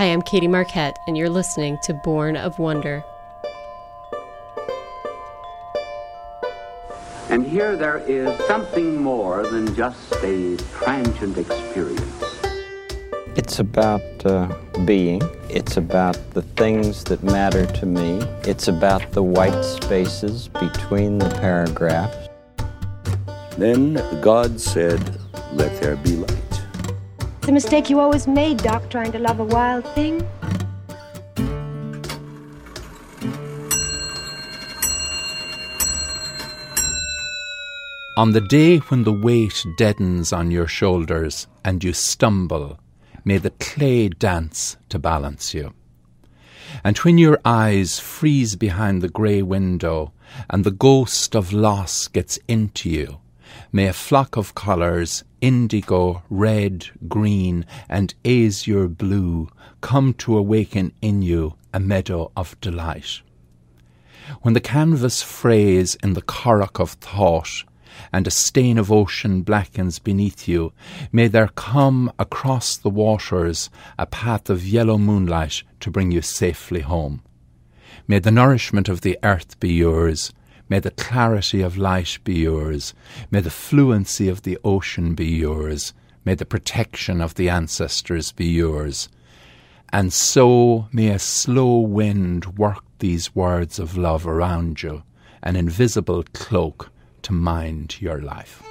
Hi, I'm Katie Marquette, and you're listening to Born of Wonder. And here there is something more than just a transient experience. It's about uh, being. It's about the things that matter to me. It's about the white spaces between the paragraphs. Then God said, Let there be light. A mistake you always made, Doc, trying to love a wild thing. On the day when the weight deadens on your shoulders and you stumble, may the clay dance to balance you. And when your eyes freeze behind the grey window and the ghost of loss gets into you, may a flock of colours, indigo, red, green, and azure blue, come to awaken in you a meadow of delight. When the canvas frays in the currach of thought, and a stain of ocean blackens beneath you, may there come across the waters a path of yellow moonlight to bring you safely home. May the nourishment of the earth be yours, May the clarity of light be yours. May the fluency of the ocean be yours. May the protection of the ancestors be yours. And so may a slow wind work these words of love around you, an invisible cloak to mind your life.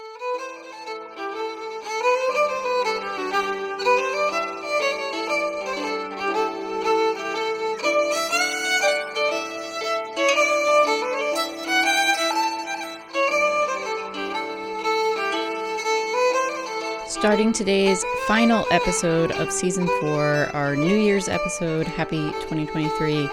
Starting today's final episode of season four, our New Year's episode, Happy 2023,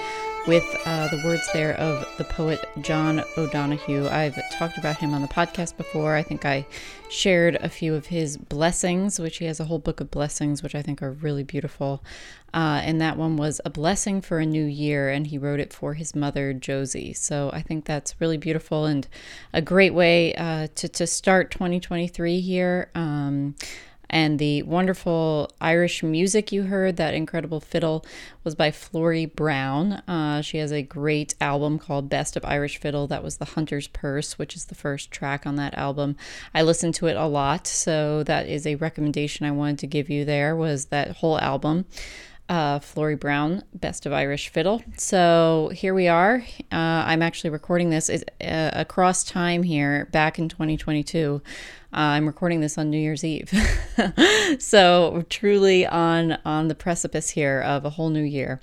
with uh, the words there of the poet John O'Donohue. I've talked about him on the podcast before. I think I shared a few of his blessings, which he has a whole book of blessings, which I think are really beautiful. Uh, and that one was A Blessing for a New Year, and he wrote it for his mother, Josie. So I think that's really beautiful and a great way uh, to, to start 2023 here. Um, and the wonderful Irish music you heard, that incredible fiddle, was by Florrie Brown. Uh, she has a great album called Best of Irish Fiddle. That was The Hunter's Purse, which is the first track on that album. I listened to it a lot, so that is a recommendation I wanted to give you there was that whole album uh, Florrie Brown, Best of Irish Fiddle. So here we are. Uh, I'm actually recording this is, uh, across time here, back in 2022. Uh, I'm recording this on New Year's Eve, so truly on on the precipice here of a whole new year.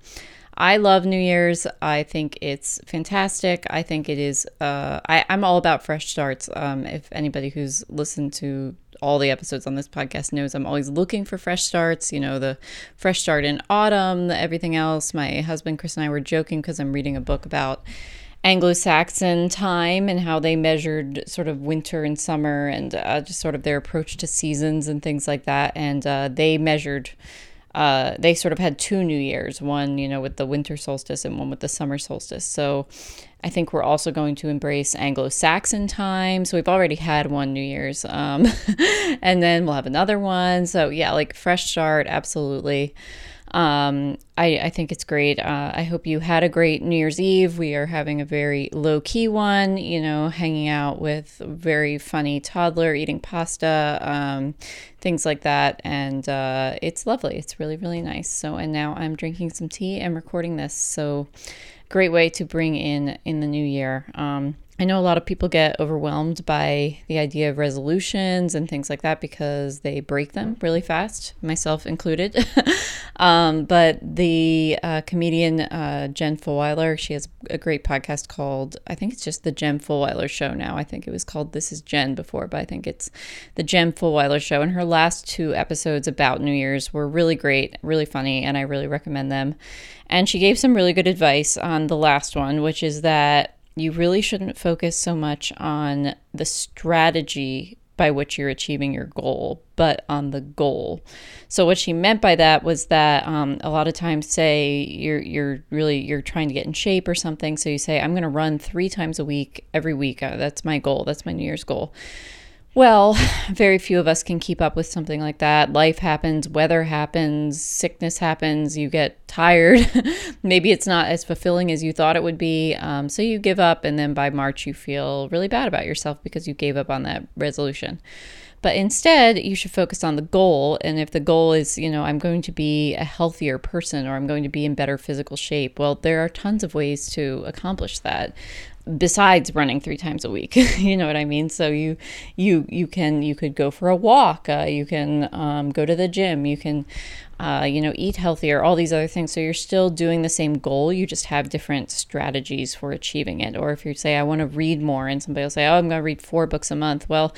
I love New Year's. I think it's fantastic. I think it is. Uh, I, I'm all about fresh starts. Um, if anybody who's listened to all the episodes on this podcast knows I'm always looking for fresh starts. You know, the fresh start in autumn, everything else. My husband Chris and I were joking because I'm reading a book about Anglo Saxon time and how they measured sort of winter and summer and uh, just sort of their approach to seasons and things like that. And uh, they measured uh, they sort of had two New Years, one, you know, with the winter solstice and one with the summer solstice. So I think we're also going to embrace Anglo Saxon time. So we've already had one New Year's. Um, and then we'll have another one. So yeah, like fresh start, absolutely. Um, I, I think it's great. Uh, I hope you had a great New Year's Eve. We are having a very low key one, you know, hanging out with a very funny toddler, eating pasta, um, things like that. And uh, it's lovely. It's really, really nice. So, and now I'm drinking some tea and recording this. So, great way to bring in in the new year. Um, I know a lot of people get overwhelmed by the idea of resolutions and things like that because they break them really fast, myself included. um, but the uh, comedian uh, Jen Fulwiler, she has a great podcast called, I think it's just the Jen Fulwiler Show now. I think it was called This is Jen before, but I think it's the Jen Fulwiler Show. And her last two episodes about New Year's were really great, really funny, and I really recommend them. And she gave some really good advice on the last one, which is that you really shouldn't focus so much on the strategy by which you're achieving your goal, but on the goal. So what she meant by that was that um, a lot of times, say you're you're really you're trying to get in shape or something, so you say I'm going to run three times a week every week. Uh, that's my goal. That's my New Year's goal. Well, very few of us can keep up with something like that. Life happens, weather happens, sickness happens, you get tired. Maybe it's not as fulfilling as you thought it would be. Um, so you give up, and then by March, you feel really bad about yourself because you gave up on that resolution. But instead, you should focus on the goal. And if the goal is, you know, I'm going to be a healthier person or I'm going to be in better physical shape, well, there are tons of ways to accomplish that besides running three times a week you know what i mean? So you you you can you could go for a walk uh, you can um, go to the gym you can uh, you know eat healthier all these other things. So you're still doing the same goal you just have different strategies for achieving it. Or if you say i want to read more and somebody will say oh i'm going to read four books a month well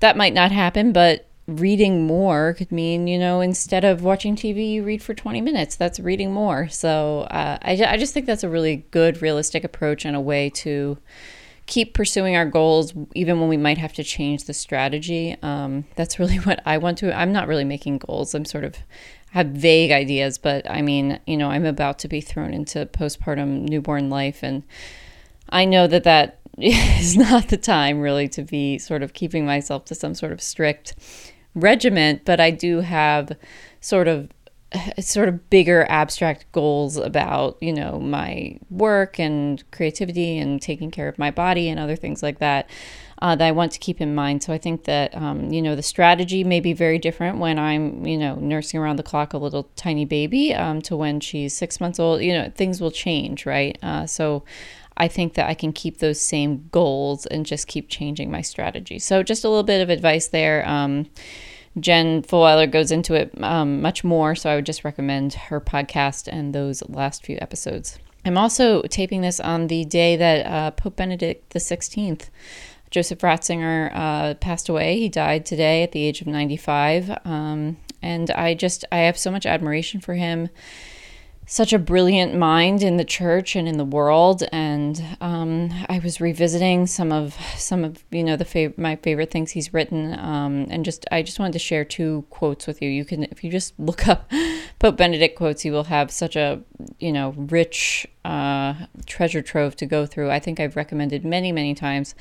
that might not happen but reading more could mean, you know, instead of watching TV, you read for 20 minutes. That's reading more. So uh, I, I just think that's a really good, realistic approach and a way to keep pursuing our goals, even when we might have to change the strategy. Um, that's really what I want to. I'm not really making goals. I'm sort of have vague ideas, but I mean, you know, I'm about to be thrown into postpartum newborn life, and I know that that is not the time really to be sort of keeping myself to some sort of strict regiment, but I do have sort of sort of bigger abstract goals about you know my work and creativity and taking care of my body and other things like that uh, that I want to keep in mind. So I think that um, you know the strategy may be very different when I'm you know nursing around the clock a little tiny baby um, to when she's six months old. You know things will change, right? Uh, so I think that I can keep those same goals and just keep changing my strategy. So just a little bit of advice there. Um, Jen Fulwiler goes into it um, much more, so I would just recommend her podcast and those last few episodes. I'm also taping this on the day that uh, Pope Benedict XVI, Joseph Ratzinger, uh, passed away. He died today at the age of 95, um, and I just I have so much admiration for him such a brilliant mind in the church and in the world. And um, I was revisiting some of some of you know the fav- my favorite things he's written. Um, and just I just wanted to share two quotes with you. You can if you just look up Pope Benedict quotes you will have such a you know rich uh, treasure trove to go through. I think I've recommended many many times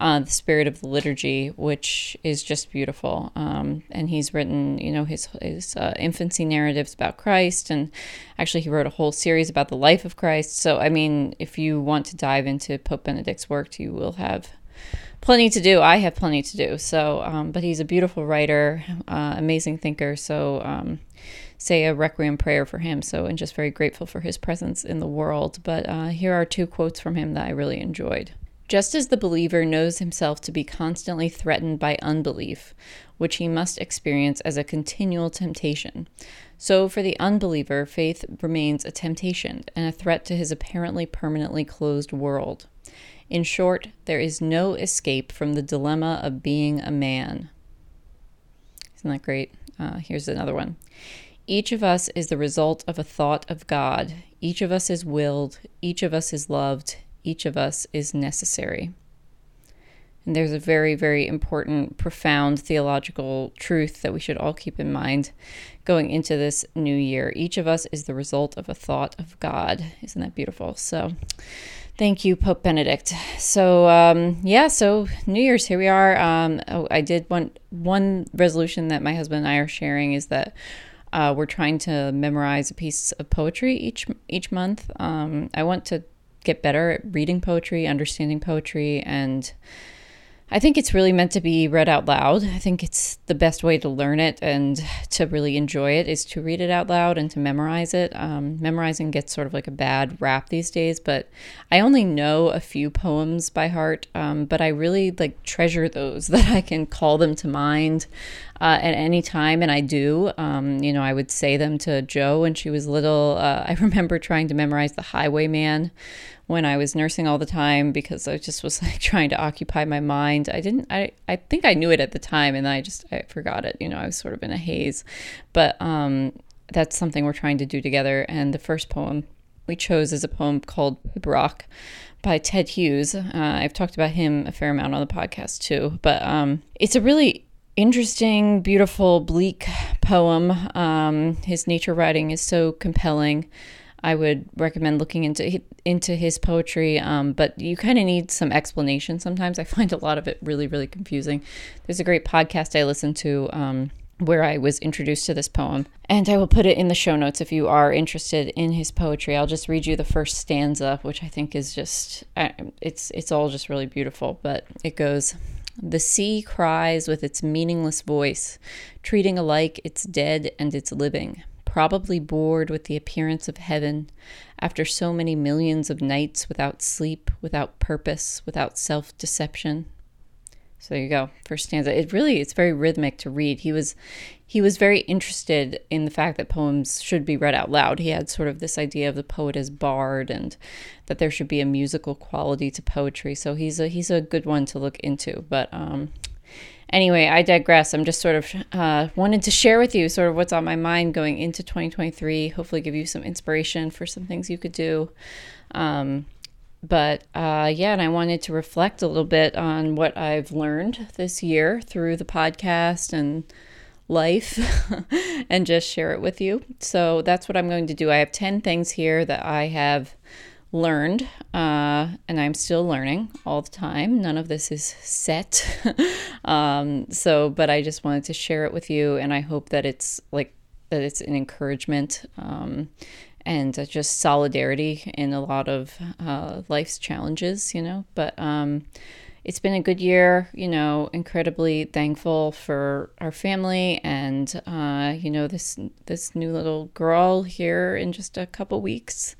uh, the spirit of the liturgy, which is just beautiful. Um, and he's written, you know, his his uh, infancy narratives about Christ, and actually he wrote a whole series about the life of Christ. So I mean, if you want to dive into Pope Benedict's work, you will have plenty to do. I have plenty to do. So, um, but he's a beautiful writer, uh, amazing thinker. So. Um, say a requiem prayer for him. So, and just very grateful for his presence in the world. But uh, here are two quotes from him that I really enjoyed. Just as the believer knows himself to be constantly threatened by unbelief, which he must experience as a continual temptation, so for the unbeliever, faith remains a temptation and a threat to his apparently permanently closed world. In short, there is no escape from the dilemma of being a man. Isn't that great? Uh, here's another one. Each of us is the result of a thought of God. Each of us is willed. Each of us is loved each of us is necessary. And there's a very, very important, profound theological truth that we should all keep in mind going into this new year. Each of us is the result of a thought of God. Isn't that beautiful? So, thank you, Pope Benedict. So, um, yeah, so New Year's, here we are. Um, oh, I did one, one resolution that my husband and I are sharing is that uh, we're trying to memorize a piece of poetry each each month. Um, I want to get better at reading poetry, understanding poetry, and I think it's really meant to be read out loud. I think it's the best way to learn it and to really enjoy it is to read it out loud and to memorize it. Um, memorizing gets sort of like a bad rap these days, but I only know a few poems by heart, um, but I really like treasure those that I can call them to mind uh, at any time, and I do. Um, you know, I would say them to Joe when she was little. Uh, I remember trying to memorize The Highwayman when I was nursing all the time because I just was like trying to occupy my mind. I didn't I I think I knew it at the time and I just I forgot it. You know, I was sort of in a haze. But um that's something we're trying to do together and the first poem we chose is a poem called Pibroch by Ted Hughes. Uh, I've talked about him a fair amount on the podcast too, but um it's a really interesting, beautiful, bleak poem. Um, his nature writing is so compelling. I would recommend looking into into his poetry. Um, but you kind of need some explanation sometimes. I find a lot of it really, really confusing. There's a great podcast I listen to. Um, where I was introduced to this poem. And I will put it in the show notes if you are interested in his poetry. I'll just read you the first stanza, which I think is just it's it's all just really beautiful, but it goes the sea cries with its meaningless voice, treating alike its dead and its living, probably bored with the appearance of heaven after so many millions of nights without sleep, without purpose, without self deception. So there you go, first stanza. It really it's very rhythmic to read. He was he was very interested in the fact that poems should be read out loud. He had sort of this idea of the poet as bard and that there should be a musical quality to poetry. So he's a he's a good one to look into. But um, anyway, I digress. I'm just sort of uh, wanted to share with you sort of what's on my mind going into 2023. Hopefully, give you some inspiration for some things you could do. Um, but uh, yeah, and I wanted to reflect a little bit on what I've learned this year through the podcast and life and just share it with you. So that's what I'm going to do. I have 10 things here that I have learned, uh, and I'm still learning all the time. None of this is set. um, so, but I just wanted to share it with you, and I hope that it's like that it's an encouragement um, and uh, just solidarity in a lot of uh, life's challenges, you know. But um, it's been a good year, you know, incredibly thankful for our family and uh, you know this this new little girl here in just a couple weeks.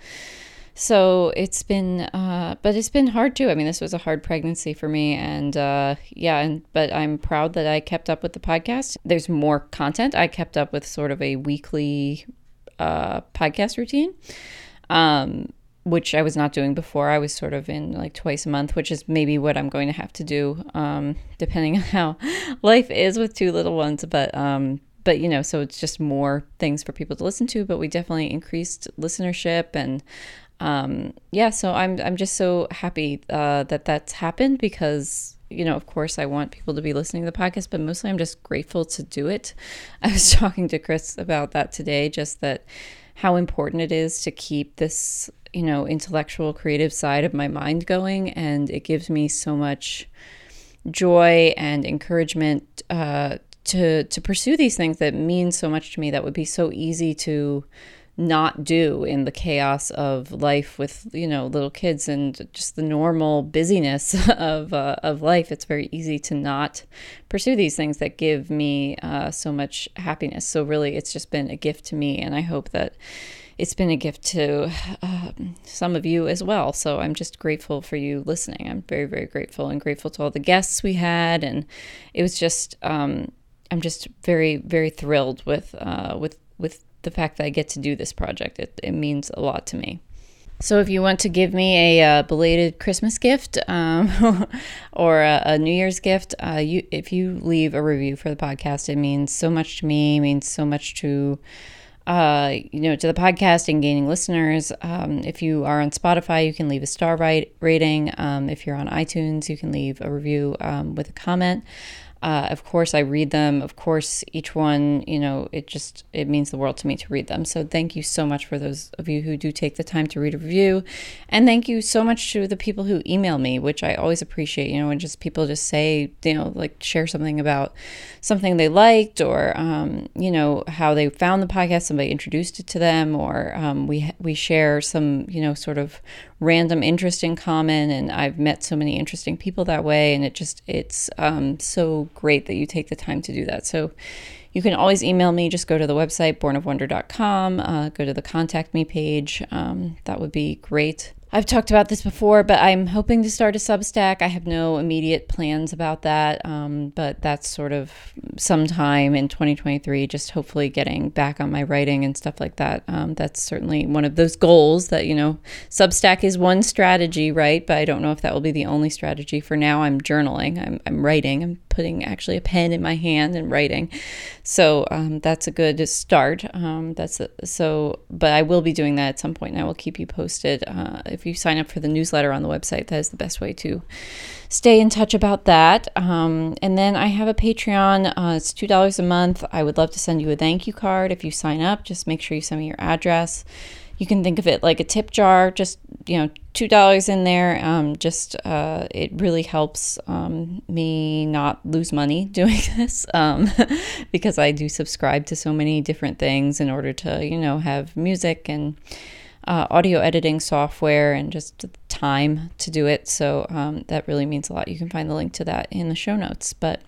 So it's been, uh, but it's been hard too. I mean, this was a hard pregnancy for me, and uh, yeah, and but I'm proud that I kept up with the podcast. There's more content. I kept up with sort of a weekly uh, podcast routine. Um, which I was not doing before. I was sort of in like twice a month, which is maybe what I'm going to have to do, um, depending on how life is with two little ones. But um, but you know, so it's just more things for people to listen to. But we definitely increased listenership, and um, yeah, so I'm I'm just so happy uh, that that's happened because you know, of course, I want people to be listening to the podcast, but mostly I'm just grateful to do it. I was talking to Chris about that today, just that how important it is to keep this you know, intellectual, creative side of my mind going. And it gives me so much joy and encouragement uh, to, to pursue these things that mean so much to me that would be so easy to not do in the chaos of life with you know little kids and just the normal busyness of uh, of life it's very easy to not pursue these things that give me uh, so much happiness so really it's just been a gift to me and i hope that it's been a gift to um, some of you as well. So I'm just grateful for you listening. I'm very, very grateful and grateful to all the guests we had. And it was just, um, I'm just very, very thrilled with, uh, with, with the fact that I get to do this project. It, it means a lot to me. So if you want to give me a uh, belated Christmas gift um, or a, a, New Year's gift, uh, you if you leave a review for the podcast, it means so much to me. Means so much to uh, you know, to the podcast and gaining listeners. Um, if you are on Spotify, you can leave a star rating. Um, if you're on iTunes, you can leave a review um, with a comment. Uh, of course, I read them. Of course, each one, you know, it just it means the world to me to read them. So thank you so much for those of you who do take the time to read a review, and thank you so much to the people who email me, which I always appreciate. You know, when just people just say, you know, like share something about something they liked, or um, you know how they found the podcast, somebody introduced it to them, or um, we we share some, you know, sort of random interest in common and I've met so many interesting people that way and it just it's um, so great that you take the time to do that. So you can always email me. Just go to the website bornofwonder.com. Uh, go to the contact me page. Um, that would be great. I've talked about this before, but I'm hoping to start a Substack. I have no immediate plans about that, um, but that's sort of sometime in 2023, just hopefully getting back on my writing and stuff like that. Um, that's certainly one of those goals that, you know, Substack is one strategy, right? But I don't know if that will be the only strategy. For now, I'm journaling, I'm, I'm writing, I'm putting actually a pen in my hand and writing. So um, that's a good start. Um, that's a, so, but I will be doing that at some point, and I will keep you posted. Uh, if you sign up for the newsletter on the website, that is the best way to stay in touch about that. Um, and then I have a Patreon. Uh, it's two dollars a month. I would love to send you a thank you card if you sign up. Just make sure you send me your address. you can think of it like a tip jar, just you know, two dollars in there. Um, just uh, it really helps um, me not lose money doing this um, because I do subscribe to so many different things in order to you know have music and uh, audio editing software and just time to do it. So um, that really means a lot. You can find the link to that in the show notes, but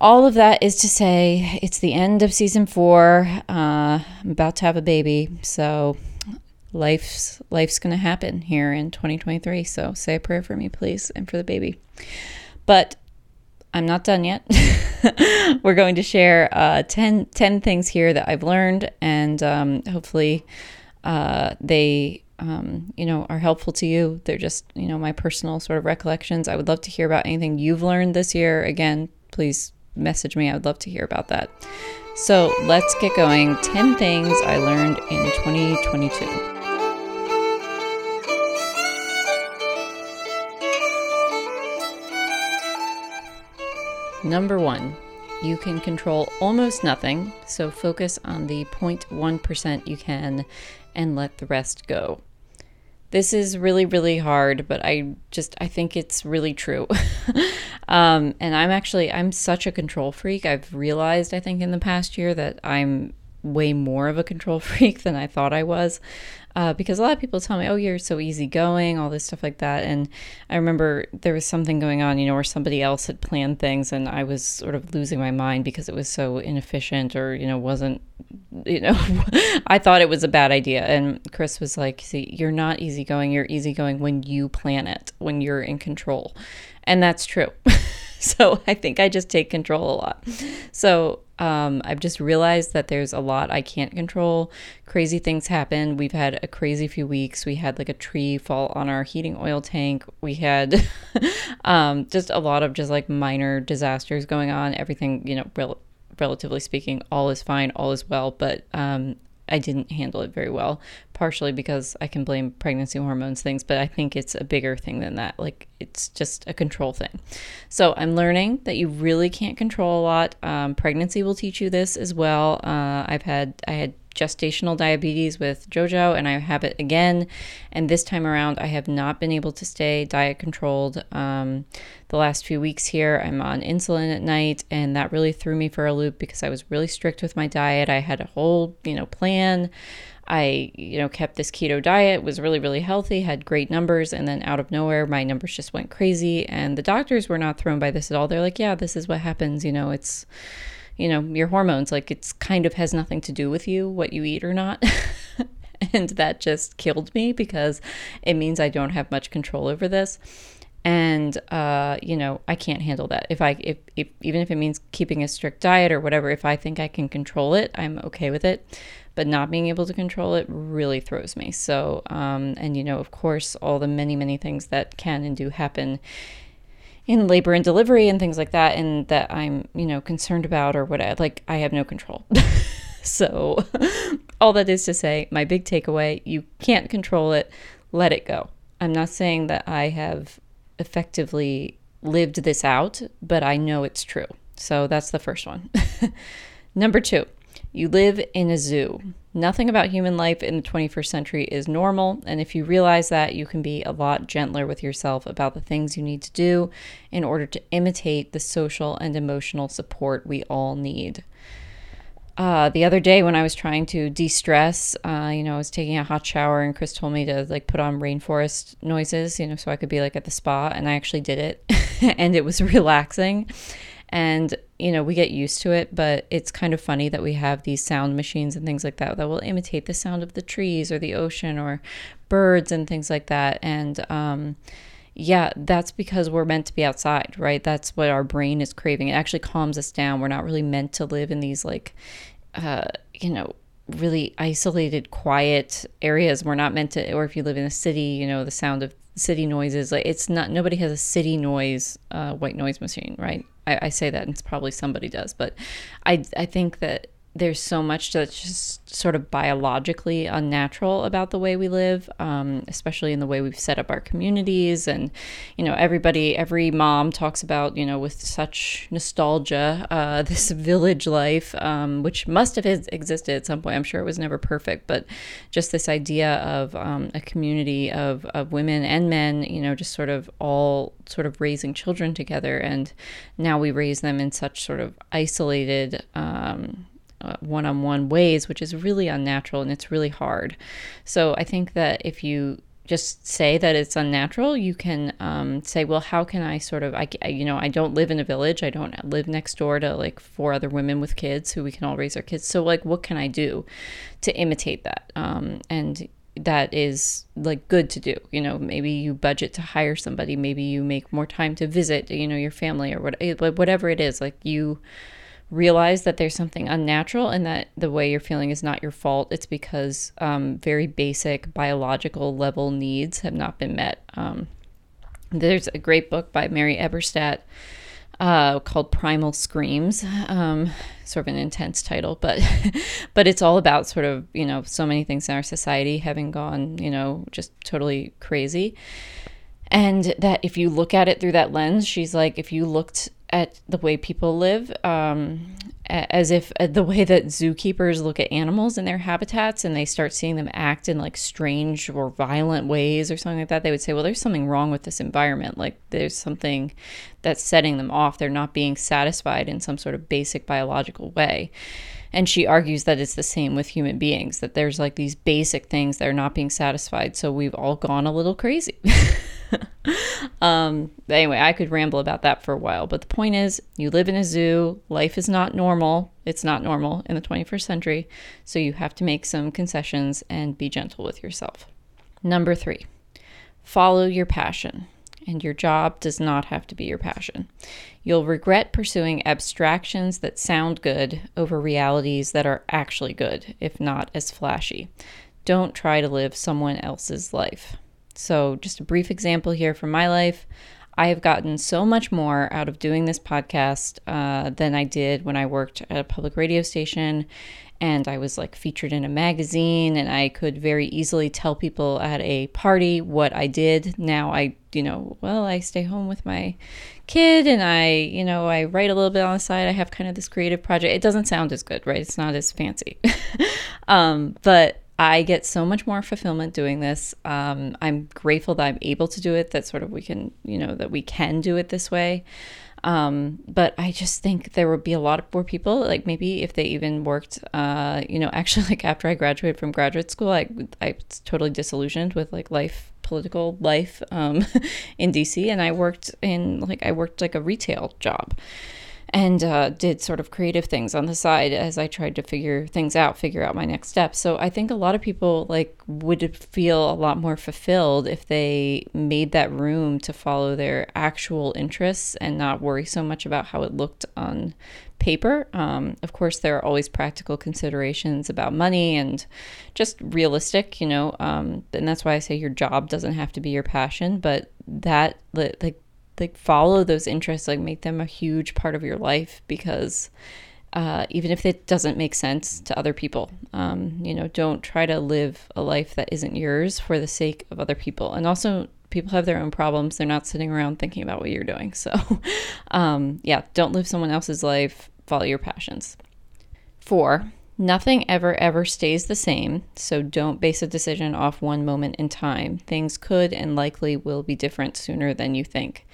all of that is to say it's the end of season four. Uh, I'm about to have a baby, so life's life's gonna happen here in 2023. So say a prayer for me, please, and for the baby. But I'm not done yet. We're going to share uh, 10, 10 things here that I've learned, and um, hopefully uh, they um, you know, are helpful to you. They're just, you know, my personal sort of recollections. I would love to hear about anything you've learned this year. Again, please message me. I would love to hear about that. So let's get going. 10 things I learned in 2022. Number one, you can control almost nothing, so focus on the 0.1% you can and let the rest go. This is really, really hard, but I just, I think it's really true. um, and I'm actually, I'm such a control freak. I've realized, I think, in the past year that I'm way more of a control freak than I thought I was uh, because a lot of people tell me, "Oh, you're so easygoing," all this stuff like that. And I remember there was something going on, you know, where somebody else had planned things, and I was sort of losing my mind because it was so inefficient, or you know, wasn't, you know, I thought it was a bad idea. And Chris was like, "See, you're not easygoing. You're easygoing when you plan it, when you're in control," and that's true. so I think I just take control a lot. So um, I've just realized that there's a lot I can't control. Crazy things happen. We've had a crazy few weeks. We had like a tree fall on our heating oil tank. We had um, just a lot of just like minor disasters going on. Everything, you know, rel- relatively speaking, all is fine, all is well. But um, I didn't handle it very well, partially because I can blame pregnancy hormones things, but I think it's a bigger thing than that. Like it's just a control thing. So I'm learning that you really can't control a lot. Um, pregnancy will teach you this as well. Uh, I've had I had gestational diabetes with JoJo, and I have it again. And this time around, I have not been able to stay diet controlled. Um, the last few weeks here, I'm on insulin at night, and that really threw me for a loop because I was really strict with my diet. I had a whole, you know, plan. I, you know, kept this keto diet, was really, really healthy, had great numbers, and then out of nowhere, my numbers just went crazy. And the doctors were not thrown by this at all. They're like, yeah, this is what happens. You know, it's you know, your hormones. Like it's kind of has nothing to do with you, what you eat or not. and that just killed me because it means I don't have much control over this. And uh, you know, I can't handle that. If I if, if even if it means keeping a strict diet or whatever, if I think I can control it, I'm okay with it. But not being able to control it really throws me. So, um, and you know, of course, all the many, many things that can and do happen in labor and delivery and things like that and that I'm, you know, concerned about or what I like I have no control. so all that is to say, my big takeaway, you can't control it, let it go. I'm not saying that I have effectively lived this out, but I know it's true. So that's the first one. Number 2. You live in a zoo. Nothing about human life in the 21st century is normal, and if you realize that, you can be a lot gentler with yourself about the things you need to do in order to imitate the social and emotional support we all need. Uh, the other day when I was trying to de-stress, uh, you know, I was taking a hot shower and Chris told me to like put on rainforest noises, you know, so I could be like at the spa, and I actually did it, and it was relaxing. And, you know, we get used to it, but it's kind of funny that we have these sound machines and things like that that will imitate the sound of the trees or the ocean or birds and things like that. And, um, yeah, that's because we're meant to be outside, right? That's what our brain is craving. It actually calms us down. We're not really meant to live in these, like, uh, you know, really isolated, quiet areas. We're not meant to, or if you live in a city, you know, the sound of city noises, like, it's not, nobody has a city noise, uh, white noise machine, right? I, I say that, and it's probably somebody does, but I I think that there's so much that's just sort of biologically unnatural about the way we live, um, especially in the way we've set up our communities. And, you know, everybody, every mom talks about, you know, with such nostalgia, uh, this village life, um, which must have existed at some point. I'm sure it was never perfect, but just this idea of um, a community of, of women and men, you know, just sort of all sort of raising children together. And now we raise them in such sort of isolated, um, one on one ways, which is really unnatural and it's really hard. So I think that if you just say that it's unnatural, you can um, say, well, how can I sort of, I, you know, I don't live in a village. I don't live next door to like four other women with kids who we can all raise our kids. So, like, what can I do to imitate that? Um, and that is like good to do. You know, maybe you budget to hire somebody. Maybe you make more time to visit, you know, your family or what, whatever it is. Like, you realize that there's something unnatural and that the way you're feeling is not your fault. It's because um, very basic biological level needs have not been met. Um, there's a great book by Mary Eberstadt uh, called Primal Screams. Um, sort of an intense title, but but it's all about sort of you know so many things in our society having gone you know just totally crazy. And that if you look at it through that lens, she's like, if you looked at the way people live, um, as if uh, the way that zookeepers look at animals in their habitats and they start seeing them act in like strange or violent ways or something like that, they would say, well, there's something wrong with this environment. Like there's something that's setting them off. They're not being satisfied in some sort of basic biological way. And she argues that it's the same with human beings, that there's like these basic things that are not being satisfied. So we've all gone a little crazy. um, anyway, I could ramble about that for a while, but the point is, you live in a zoo. Life is not normal. It's not normal in the 21st century. So you have to make some concessions and be gentle with yourself. Number three, follow your passion. And your job does not have to be your passion. You'll regret pursuing abstractions that sound good over realities that are actually good, if not as flashy. Don't try to live someone else's life. So, just a brief example here from my life. I have gotten so much more out of doing this podcast uh, than I did when I worked at a public radio station and I was like featured in a magazine and I could very easily tell people at a party what I did. Now I, you know, well, I stay home with my kid and I, you know, I write a little bit on the side. I have kind of this creative project. It doesn't sound as good, right? It's not as fancy. um, but I get so much more fulfillment doing this. Um, I'm grateful that I'm able to do it, that sort of we can, you know, that we can do it this way. Um, but I just think there would be a lot of more people, like maybe if they even worked, uh, you know, actually, like after I graduated from graduate school, I, I was totally disillusioned with like life, political life um, in DC. And I worked in like, I worked like a retail job and uh, did sort of creative things on the side as I tried to figure things out, figure out my next steps. So I think a lot of people like would feel a lot more fulfilled if they made that room to follow their actual interests and not worry so much about how it looked on paper. Um, of course, there are always practical considerations about money and just realistic, you know, um, and that's why I say your job doesn't have to be your passion, but that like like follow those interests like make them a huge part of your life because uh, even if it doesn't make sense to other people um, you know don't try to live a life that isn't yours for the sake of other people. And also people have their own problems. They're not sitting around thinking about what you're doing. So um, yeah don't live someone else's life. Follow your passions. Four Nothing ever, ever stays the same, so don't base a decision off one moment in time. Things could and likely will be different sooner than you think.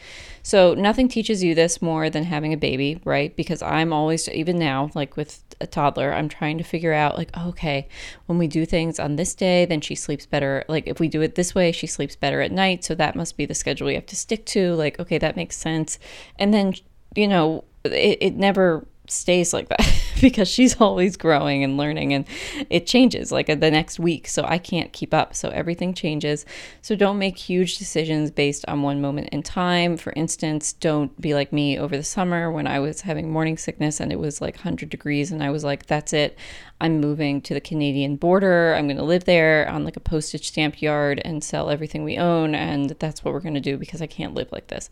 So, nothing teaches you this more than having a baby, right? Because I'm always, even now, like with a toddler, I'm trying to figure out, like, okay, when we do things on this day, then she sleeps better. Like, if we do it this way, she sleeps better at night. So, that must be the schedule we have to stick to. Like, okay, that makes sense. And then, you know, it, it never stays like that because she's always growing and learning and it changes like uh, the next week. So i can't keep up. So everything changes. So don't make huge decisions based on one moment in time. For instance don't be like me over the summer when i was having morning sickness and it was like 100 degrees and i was like that's it. I'm moving to the canadian border. I'm going to live there on like a postage stamp yard and sell everything we own and that's what we're going to do because i can't live like this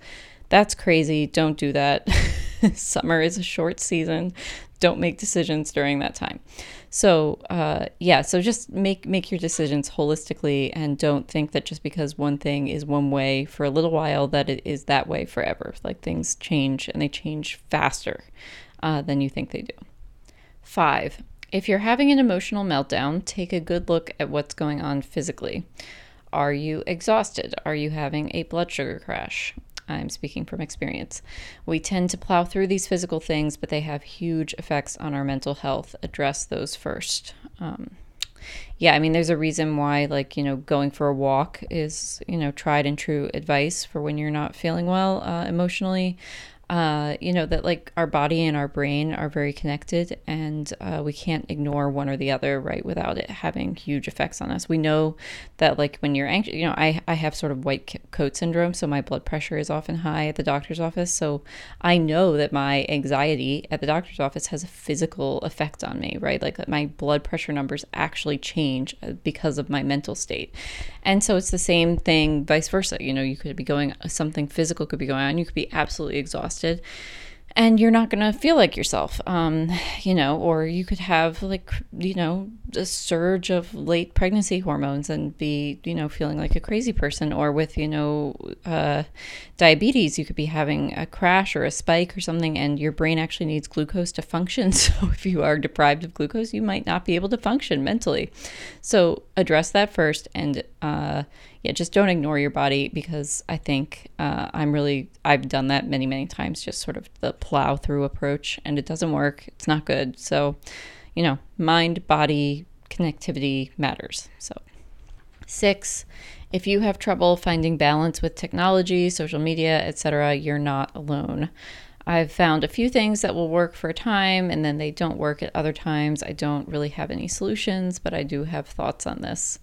That's crazy. Don't do that. Summer is a short season. Don't make decisions during that time. So uh, yeah, so just make make your decisions holistically, and don't think that just because one thing is one way for a little while that it is that way forever. Like things change, and they change faster uh, than you think they do. Five, if you're having an emotional meltdown, take a good look at what's going on physically. Are you exhausted? Are you having a blood sugar crash? I'm speaking from experience. We tend to plow through these physical things, but they have huge effects on our mental health. Address those first. Um, yeah, I mean, there's a reason why, like, you know, going for a walk is, you know, tried and true advice for when you're not feeling well uh, emotionally uh, you know, that like our body and our brain are very connected and uh, we can't ignore one or the other, right, without it having huge effects on us. We know that like when you're anxious, you know, I, I have sort of white coat syndrome, so my blood pressure is often high at the doctor's office. So I know that my anxiety at the doctor's office has a physical effect on me, right? Like my blood pressure numbers actually change uh, because of my mental state. And so it's the same thing, vice versa. You know, you could be going, something physical could be going on, you could be absolutely exhausted exhausted and you're not going to feel like yourself um, you know or you could have like you know a surge of late pregnancy hormones and be you know feeling like a crazy person or with you know uh, diabetes you could be having a crash or a spike or something and your brain actually needs glucose to function. So if you are deprived of glucose you might not be able to function mentally. So address that first and uh, yeah, just don't ignore your body because I think uh, I'm really, I've done that many, many times, just sort of the plow through approach, and it doesn't work. It's not good. So, you know, mind body connectivity matters. So, six, if you have trouble finding balance with technology, social media, etc., you're not alone. I've found a few things that will work for a time and then they don't work at other times. I don't really have any solutions, but I do have thoughts on this.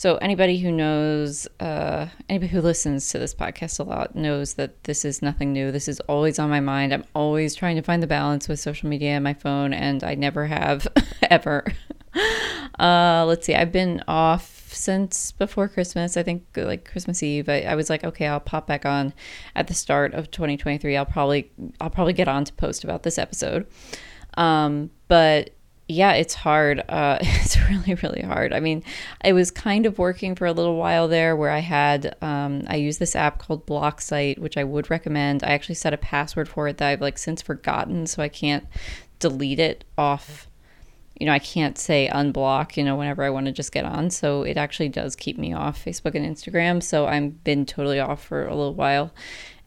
So anybody who knows, uh, anybody who listens to this podcast a lot knows that this is nothing new. This is always on my mind. I'm always trying to find the balance with social media and my phone, and I never have ever. Uh, let's see. I've been off since before Christmas. I think like Christmas Eve. I, I was like, okay, I'll pop back on at the start of 2023. I'll probably I'll probably get on to post about this episode. Um, but yeah, it's hard. Uh, it's really, really hard. I mean, it was kind of working for a little while there where I had, um, I used this app called Blocksite, which I would recommend. I actually set a password for it that I've like since forgotten, so I can't delete it off. You know, I can't say unblock, you know, whenever I want to just get on. So it actually does keep me off Facebook and Instagram. So I've been totally off for a little while.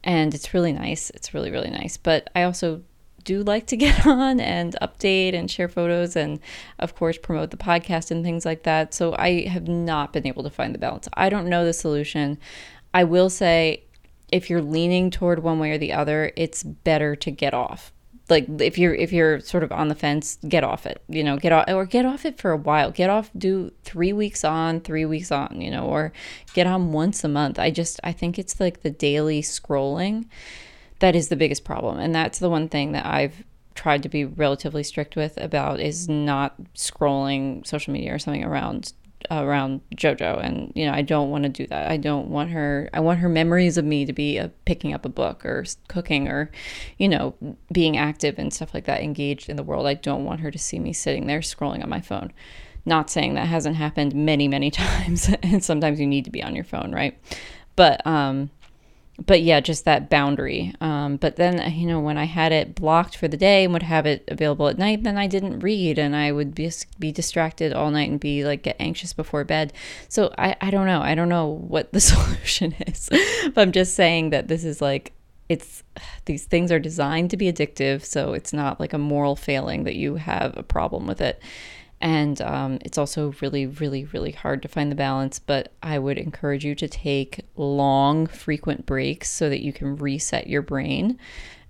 And it's really nice. It's really, really nice. But I also do like to get on and update and share photos and, of course, promote the podcast and things like that. So I have not been able to find the balance. I don't know the solution. I will say, if you're leaning toward one way or the other, it's better to get off. Like if you're if you're sort of on the fence, get off it. You know, get off or get off it for a while. Get off. Do three weeks on, three weeks on. You know, or get on once a month. I just I think it's like the daily scrolling that is the biggest problem. And that's the one thing that I've tried to be relatively strict with about is not scrolling social media or something around around JoJo and you know I don't want to do that. I don't want her I want her memories of me to be a, picking up a book or cooking or you know being active and stuff like that engaged in the world. I don't want her to see me sitting there scrolling on my phone. Not saying that hasn't happened many many times and sometimes you need to be on your phone, right? But um but yeah, just that boundary. Um, but then, you know, when I had it blocked for the day and would have it available at night, then I didn't read and I would be, be distracted all night and be like, get anxious before bed. So I, I don't know. I don't know what the solution is. but I'm just saying that this is like, it's these things are designed to be addictive. So it's not like a moral failing that you have a problem with it. And um, it's also really, really, really hard to find the balance. But I would encourage you to take long, frequent breaks so that you can reset your brain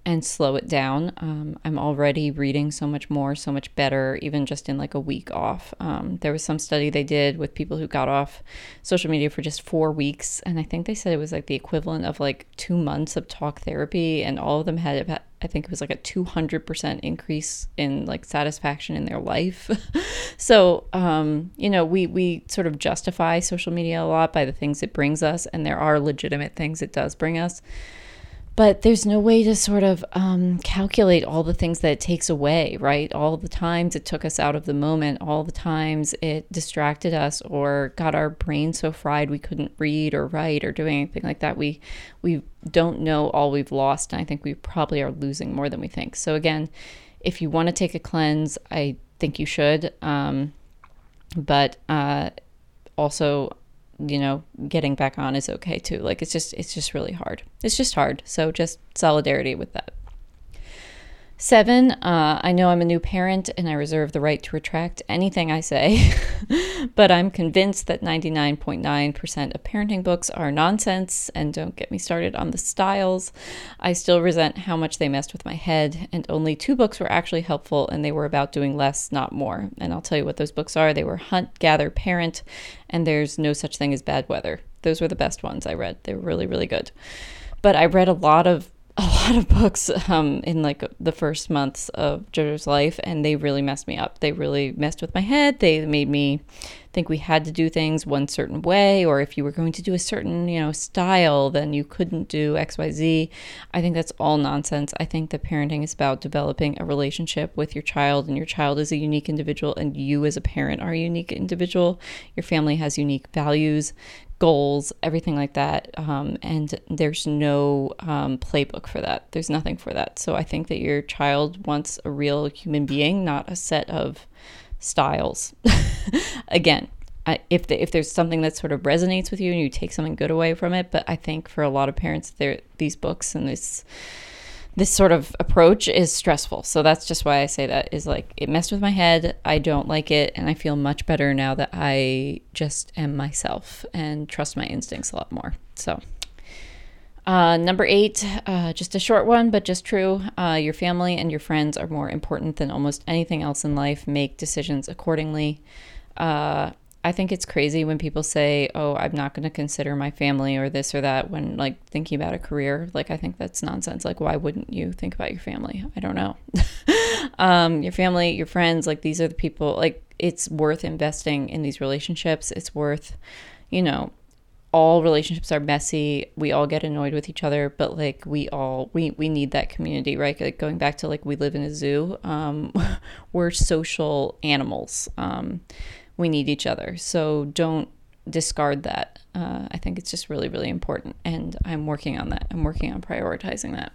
and slow it down. Um, I'm already reading so much more, so much better, even just in like a week off. Um, there was some study they did with people who got off social media for just four weeks, and I think they said it was like the equivalent of like two months of talk therapy, and all of them had, I think it was like a 200% increase in like satisfaction in their life. so, um, you know, we, we sort of justify social media a lot by the things it brings us, and there are legitimate things it does bring us but there's no way to sort of um, calculate all the things that it takes away, right? All the times it took us out of the moment, all the times it distracted us or got our brain so fried we couldn't read or write or do anything like that. We we don't know all we've lost, and I think we probably are losing more than we think. So again, if you want to take a cleanse, I think you should. Um, but uh, also you know getting back on is okay too. Like it's just it's just really hard. It's just hard. So just solidarity with that Seven, uh, I know I'm a new parent and I reserve the right to retract anything I say, but I'm convinced that 99.9% of parenting books are nonsense and don't get me started on the styles. I still resent how much they messed with my head, and only two books were actually helpful and they were about doing less, not more. And I'll tell you what those books are they were Hunt, Gather, Parent, and There's No Such Thing as Bad Weather. Those were the best ones I read. They were really, really good. But I read a lot of a lot of books um, in like the first months of Jojo's life, and they really messed me up. They really messed with my head. They made me think we had to do things one certain way, or if you were going to do a certain, you know, style, then you couldn't do X, Y, Z. I think that's all nonsense. I think that parenting is about developing a relationship with your child, and your child is a unique individual, and you as a parent are a unique individual. Your family has unique values goals, everything like that. Um, and there's no um, playbook for that. There's nothing for that. So I think that your child wants a real human being, not a set of styles. Again, I, if the, if there's something that sort of resonates with you and you take something good away from it, but I think for a lot of parents, there these books and this this sort of approach is stressful. So that's just why I say that is like it messed with my head. I don't like it and I feel much better now that I just am myself and trust my instincts a lot more. So uh, number eight, uh, just a short one, but just true. Uh, your family and your friends are more important than almost anything else in life. Make decisions accordingly. I think it's crazy when people say, "Oh, I'm not going to consider my family or this or that" when like thinking about a career. Like I think that's nonsense. Like why wouldn't you think about your family? I don't know. um, your family, your friends, like these are the people. Like it's worth investing in these relationships. It's worth, you know, all relationships are messy. We all get annoyed with each other, but like we all we we need that community, right? Like going back to like we live in a zoo. Um, we're social animals. Um, we need each other. So don't discard that. Uh, I think it's just really, really important. And I'm working on that. I'm working on prioritizing that.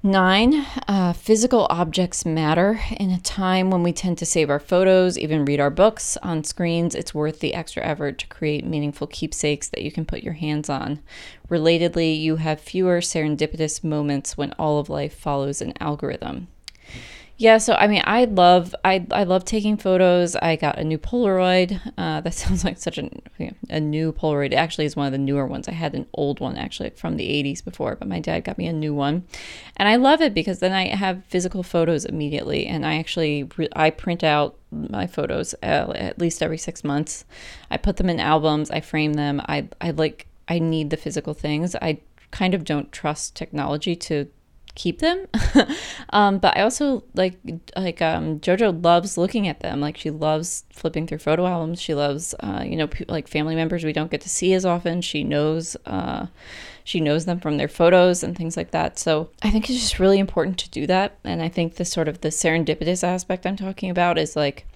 Nine, uh, physical objects matter. In a time when we tend to save our photos, even read our books on screens, it's worth the extra effort to create meaningful keepsakes that you can put your hands on. Relatedly, you have fewer serendipitous moments when all of life follows an algorithm. Yeah, so I mean, I love I I love taking photos. I got a new Polaroid. Uh, that sounds like such a a new Polaroid. It actually is one of the newer ones. I had an old one actually from the 80s before, but my dad got me a new one, and I love it because then I have physical photos immediately, and I actually I print out my photos uh, at least every six months. I put them in albums. I frame them. I I like I need the physical things. I kind of don't trust technology to keep them. um, but I also like like um, JoJo loves looking at them. Like she loves flipping through photo albums. She loves uh, you know like family members we don't get to see as often. She knows uh, she knows them from their photos and things like that. So I think it's just really important to do that. And I think the sort of the serendipitous aspect I'm talking about is like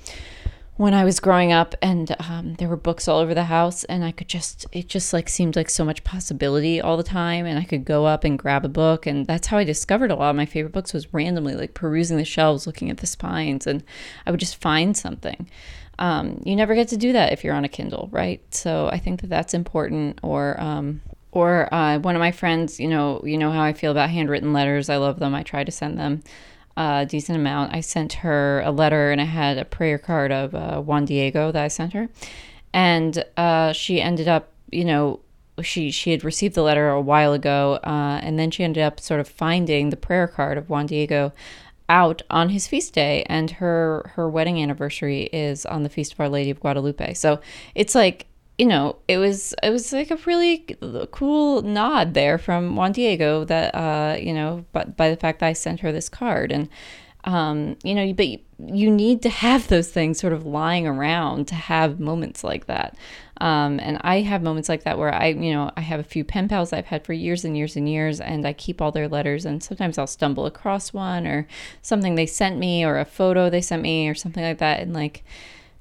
when I was growing up and um, there were books all over the house and I could just it just like seemed like so much possibility all the time and I could go up and grab a book and that's how I discovered a lot of my favorite books was randomly like perusing the shelves looking at the spines and I would just find something. Um, you never get to do that if you're on a Kindle, right? So I think that that's important or um, or uh, one of my friends, you know, you know how I feel about handwritten letters. I love them. I try to send them a decent amount. I sent her a letter and I had a prayer card of uh, Juan Diego that I sent her. And uh, she ended up, you know, she she had received the letter a while ago, uh, and then she ended up sort of finding the prayer card of Juan Diego out on his feast day, and her her wedding anniversary is on the feast of Our Lady of Guadalupe. So it's like you know, it was it was like a really cool nod there from Juan Diego that uh, you know, but by the fact that I sent her this card and Um, you know, but you need to have those things sort of lying around to have moments like that. Um, and I have moments like that where I, you know, I have a few pen pals I've had for years and years and years, and I keep all their letters. And sometimes I'll stumble across one or something they sent me or a photo they sent me or something like that. And like,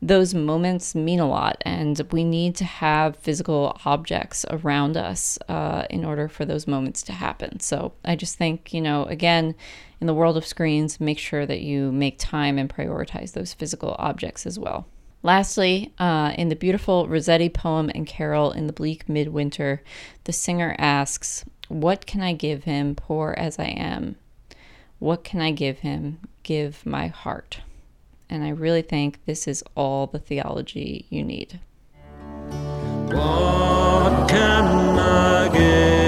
those moments mean a lot, and we need to have physical objects around us uh, in order for those moments to happen. So I just think, you know, again, in the world of screens, make sure that you make time and prioritize those physical objects as well. Lastly, uh, in the beautiful Rossetti poem and carol in the bleak midwinter, the singer asks, What can I give him, poor as I am? What can I give him? Give my heart. And I really think this is all the theology you need. What can I give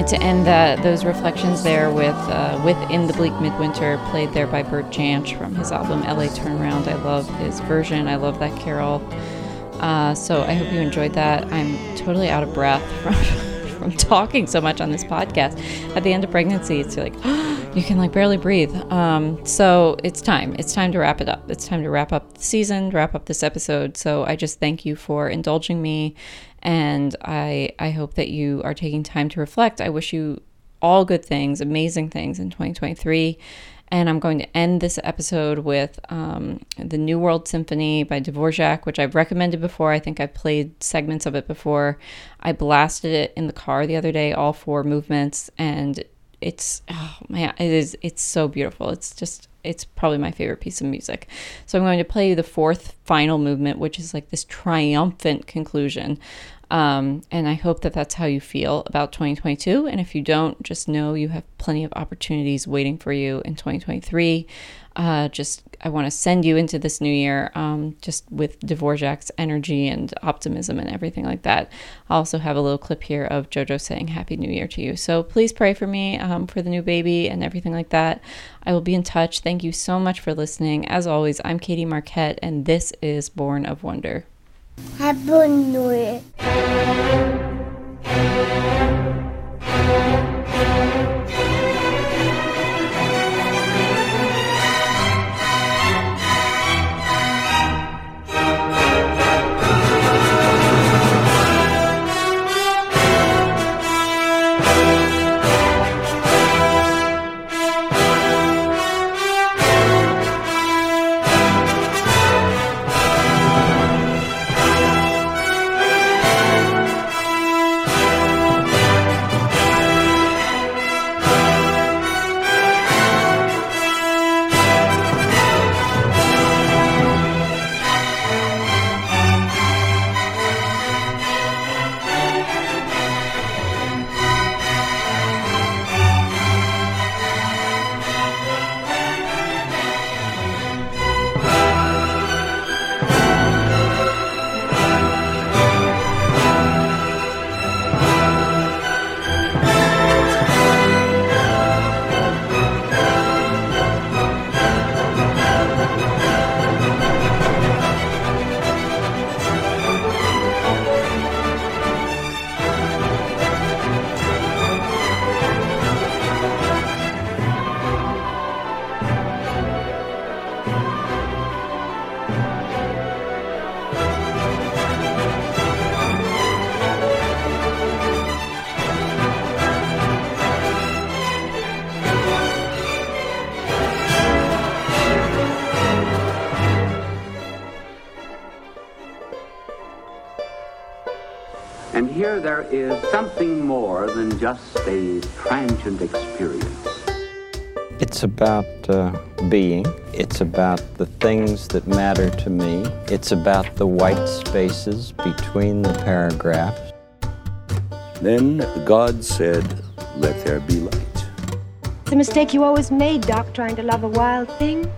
wanted to end those reflections there with uh, "Within the Bleak Midwinter," played there by Bert Jansch from his album "L.A. Turnaround." I love his version. I love that carol. Uh, so I hope you enjoyed that. I'm totally out of breath from from talking so much on this podcast. At the end of pregnancy, it's like you can like barely breathe. Um, so it's time. It's time to wrap it up. It's time to wrap up the season, wrap up this episode. So I just thank you for indulging me, and I I hope that you are taking time to reflect. I wish you all good things, amazing things in 2023. And I'm going to end this episode with um, the New World Symphony by Dvorak, which I've recommended before. I think I've played segments of it before. I blasted it in the car the other day, all four movements, and it's oh man, it is it's so beautiful. It's just it's probably my favorite piece of music. So I'm going to play you the fourth final movement, which is like this triumphant conclusion. Um, and I hope that that's how you feel about 2022. And if you don't, just know you have plenty of opportunities waiting for you in 2023. Uh, just, I want to send you into this new year um, just with Dvorak's energy and optimism and everything like that. I also have a little clip here of JoJo saying Happy New Year to you. So please pray for me um, for the new baby and everything like that. I will be in touch. Thank you so much for listening. As always, I'm Katie Marquette, and this is Born of Wonder. Happy New Year. Just a transient experience. It's about uh, being. It's about the things that matter to me. It's about the white spaces between the paragraphs. Then God said, Let there be light. It's a mistake you always made, Doc, trying to love a wild thing.